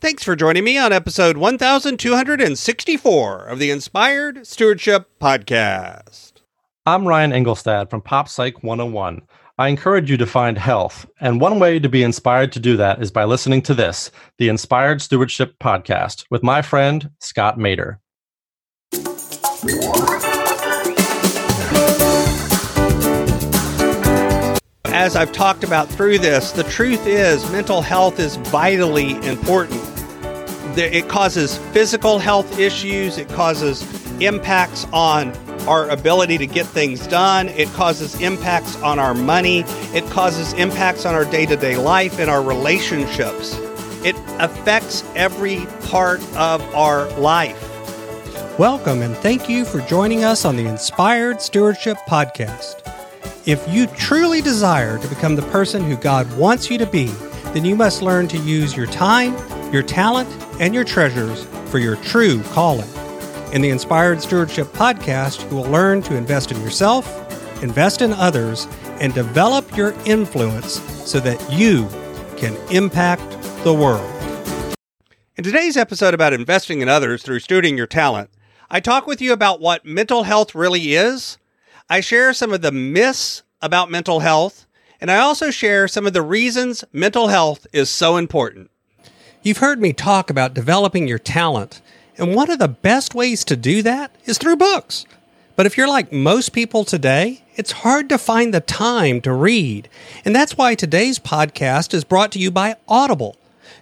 Thanks for joining me on episode 1264 of the Inspired Stewardship Podcast. I'm Ryan Engelstad from Pop Psych 101. I encourage you to find health, and one way to be inspired to do that is by listening to this, the Inspired Stewardship Podcast, with my friend Scott Maderer. As I've talked about through this, the truth is mental health is vitally important. It causes physical health issues, it causes impacts on our ability to get things done, it causes impacts on our money, it causes impacts on our day to day life and our relationships. It affects every part of our life. Welcome and thank you for joining us on the Inspired Stewardship Podcast. If you truly desire to become the person who God wants you to be, then you must learn to use your time, your talent, and your treasures for your true calling. In the Inspired Stewardship Podcast, you will learn to invest in yourself, invest in others, and develop your influence so that you can impact the world. In today's episode about investing in others through stewarding your talent, I talk with you about what mental health really is I share some of the myths about mental health, and I also share some of the reasons mental health is so important. You've heard me talk about developing your talent, and one of the best ways to do that is through books. But if you're like most people today, it's hard to find the time to read. And that's why today's podcast is brought to you by Audible.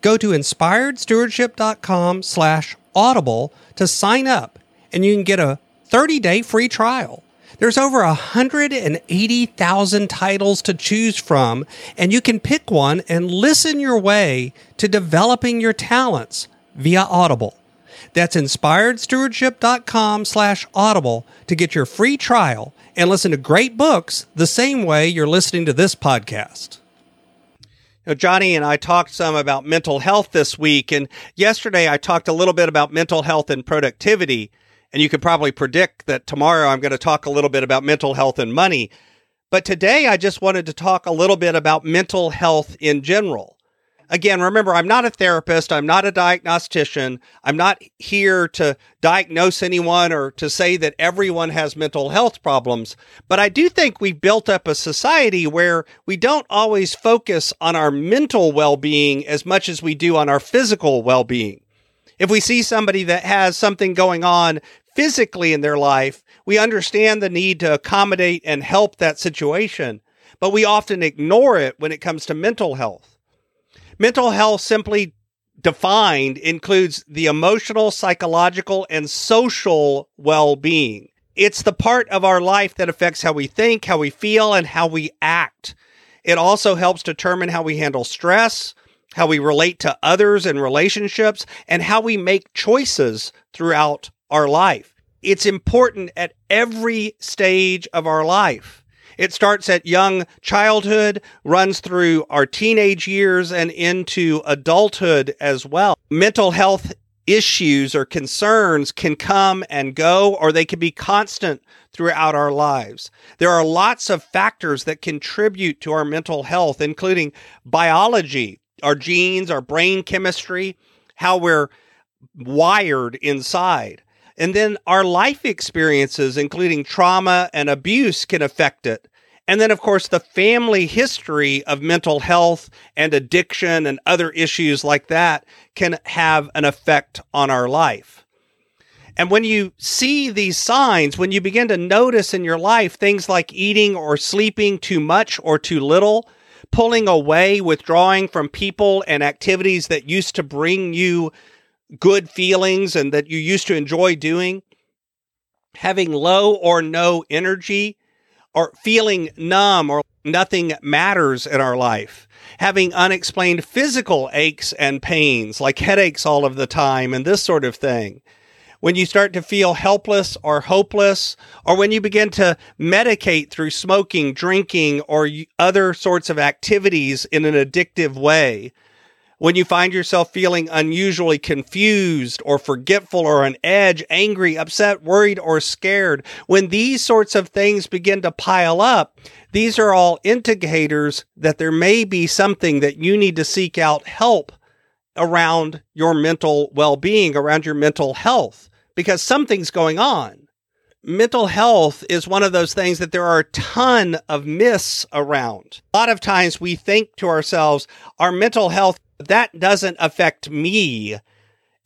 Go to inspiredstewardship.com slash audible to sign up, and you can get a 30-day free trial. There's over 180,000 titles to choose from, and you can pick one and listen your way to developing your talents via Audible. That's inspiredstewardship.com slash audible to get your free trial and listen to great books the same way you're listening to this podcast. Now, Johnny and I talked some about mental health this week, and yesterday I talked a little bit about mental health and productivity. And you could probably predict that tomorrow I'm going to talk a little bit about mental health and money. But today I just wanted to talk a little bit about mental health in general. Again, remember, I'm not a therapist. I'm not a diagnostician. I'm not here to diagnose anyone or to say that everyone has mental health problems. But I do think we've built up a society where we don't always focus on our mental well being as much as we do on our physical well being. If we see somebody that has something going on physically in their life, we understand the need to accommodate and help that situation, but we often ignore it when it comes to mental health. Mental health, simply defined, includes the emotional, psychological, and social well being. It's the part of our life that affects how we think, how we feel, and how we act. It also helps determine how we handle stress, how we relate to others and relationships, and how we make choices throughout our life. It's important at every stage of our life. It starts at young childhood, runs through our teenage years and into adulthood as well. Mental health issues or concerns can come and go, or they can be constant throughout our lives. There are lots of factors that contribute to our mental health, including biology, our genes, our brain chemistry, how we're wired inside. And then our life experiences, including trauma and abuse, can affect it. And then, of course, the family history of mental health and addiction and other issues like that can have an effect on our life. And when you see these signs, when you begin to notice in your life things like eating or sleeping too much or too little, pulling away, withdrawing from people and activities that used to bring you good feelings and that you used to enjoy doing, having low or no energy, or feeling numb or nothing matters in our life, having unexplained physical aches and pains like headaches all of the time and this sort of thing. When you start to feel helpless or hopeless, or when you begin to medicate through smoking, drinking, or other sorts of activities in an addictive way, when you find yourself feeling unusually confused or forgetful or on edge, angry, upset, worried, or scared, when these sorts of things begin to pile up, these are all indicators that there may be something that you need to seek out help around your mental well being, around your mental health, because something's going on. Mental health is one of those things that there are a ton of myths around. A lot of times we think to ourselves, our mental health, that doesn't affect me.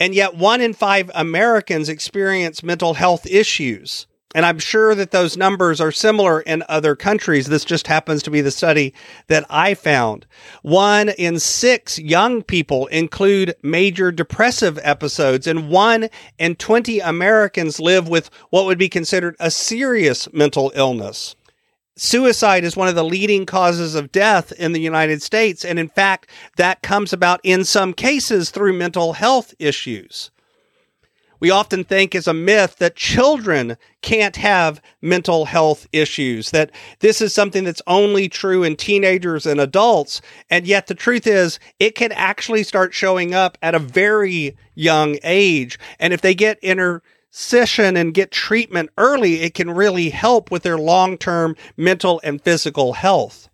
And yet, one in five Americans experience mental health issues. And I'm sure that those numbers are similar in other countries. This just happens to be the study that I found. One in six young people include major depressive episodes, and one in 20 Americans live with what would be considered a serious mental illness. Suicide is one of the leading causes of death in the United States. And in fact, that comes about in some cases through mental health issues. We often think as a myth that children can't have mental health issues, that this is something that's only true in teenagers and adults. And yet the truth is it can actually start showing up at a very young age. And if they get intercession and get treatment early, it can really help with their long term mental and physical health.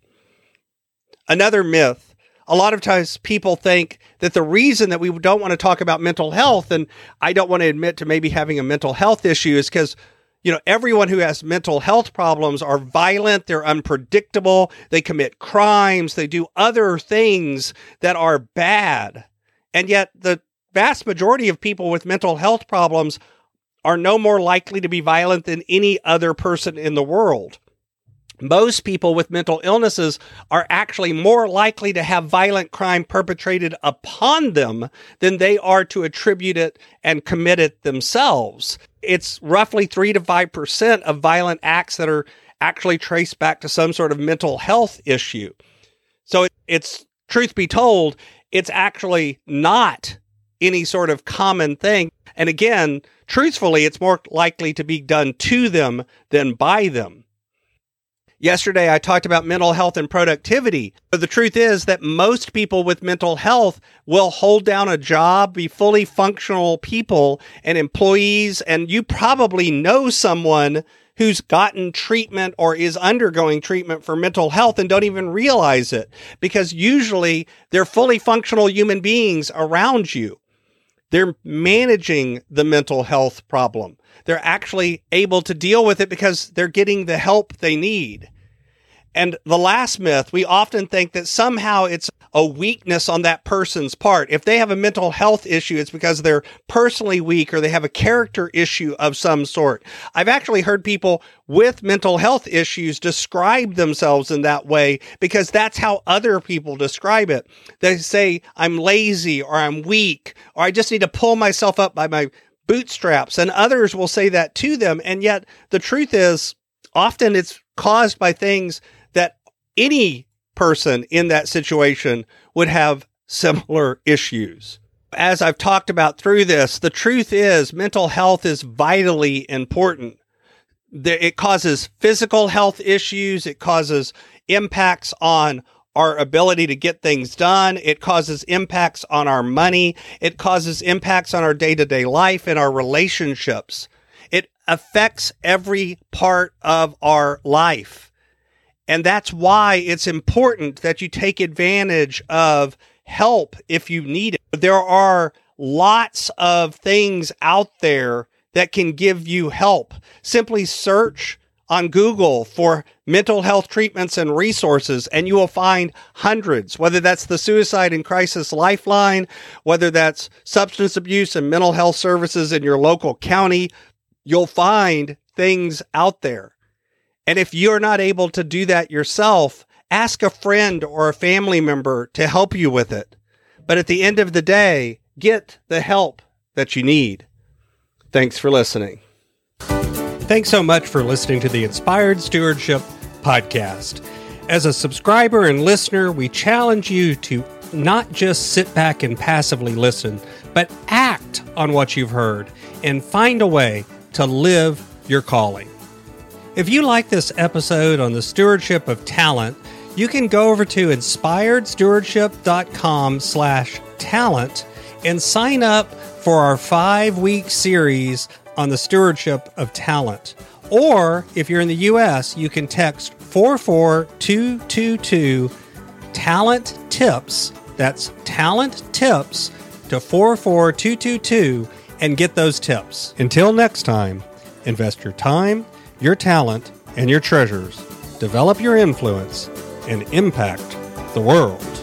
Another myth a lot of times people think that the reason that we don't want to talk about mental health, and I don't want to admit to maybe having a mental health issue, is because you know, everyone who has mental health problems are violent, they're unpredictable, they commit crimes, they do other things that are bad. And yet, the vast majority of people with mental health problems are no more likely to be violent than any other person in the world most people with mental illnesses are actually more likely to have violent crime perpetrated upon them than they are to attribute it and commit it themselves. It's roughly 3 to 5% of violent acts that are actually traced back to some sort of mental health issue. So it's truth be told, it's actually not any sort of common thing. And again, truthfully, it's more likely to be done to them than by them. Yesterday, I talked about mental health and productivity. But the truth is that most people with mental health will hold down a job, be fully functional people and employees. And you probably know someone who's gotten treatment or is undergoing treatment for mental health and don't even realize it because usually they're fully functional human beings around you. They're managing the mental health problem they're actually able to deal with it because they're getting the help they need. And the last myth, we often think that somehow it's a weakness on that person's part. If they have a mental health issue, it's because they're personally weak or they have a character issue of some sort. I've actually heard people with mental health issues describe themselves in that way because that's how other people describe it. They say, I'm lazy or I'm weak or I just need to pull myself up by my bootstraps. And others will say that to them. And yet the truth is often it's caused by things that any person in that situation would have similar issues. As I've talked about through this, the truth is mental health is vitally important. It causes physical health issues. It causes impacts on our ability to get things done. It causes impacts on our money. It causes impacts on our day to day life and our relationships. It affects every part of our life. And that's why it's important that you take advantage of help if you need it. There are lots of things out there that can give you help. Simply search on Google for mental health treatments and resources, and you will find hundreds, whether that's the Suicide and Crisis Lifeline, whether that's substance abuse and mental health services in your local county, you'll find things out there. And if you're not able to do that yourself, ask a friend or a family member to help you with it. But at the end of the day, get the help that you need. Thanks for listening. Thanks so much for listening to the Inspired Stewardship Podcast. As a subscriber and listener, we challenge you to not just sit back and passively listen, but act on what you've heard and find a way to live your calling. If you like this episode on the stewardship of talent, you can go over to inspiredstewardship.com slash talent and sign up for our five-week series on the stewardship of talent. Or if you're in the US, you can text 44222 talent tips. That's talent tips to 44222 and get those tips. Until next time, invest your time, your talent, and your treasures. Develop your influence and impact the world.